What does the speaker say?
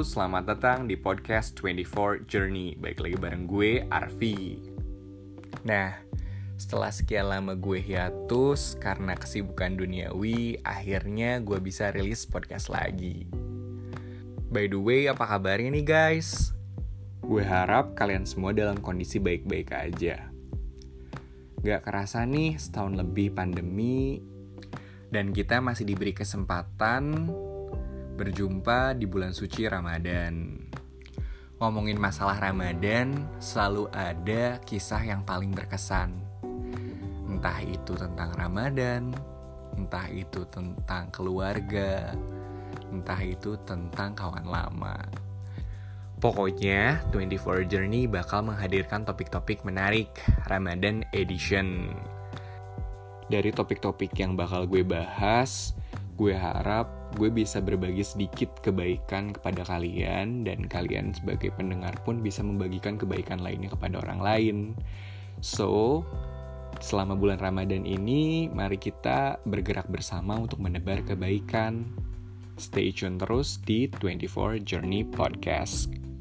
selamat datang di podcast 24 Journey. Baik lagi bareng gue, Arfi. Nah, setelah sekian lama gue hiatus karena kesibukan duniawi Akhirnya gue bisa rilis podcast lagi. By the way, apa kabarnya nih guys? Gue harap kalian semua dalam kondisi baik-baik aja. Gak kerasa nih setahun lebih pandemi Dan kita masih diberi kesempatan berjumpa di bulan suci Ramadan. Ngomongin masalah Ramadan, selalu ada kisah yang paling berkesan. Entah itu tentang Ramadan, entah itu tentang keluarga, entah itu tentang kawan lama. Pokoknya, 24 Journey bakal menghadirkan topik-topik menarik Ramadan Edition. Dari topik-topik yang bakal gue bahas, gue harap gue bisa berbagi sedikit kebaikan kepada kalian dan kalian sebagai pendengar pun bisa membagikan kebaikan lainnya kepada orang lain. So, selama bulan Ramadan ini mari kita bergerak bersama untuk menebar kebaikan. Stay tune terus di 24 Journey Podcast.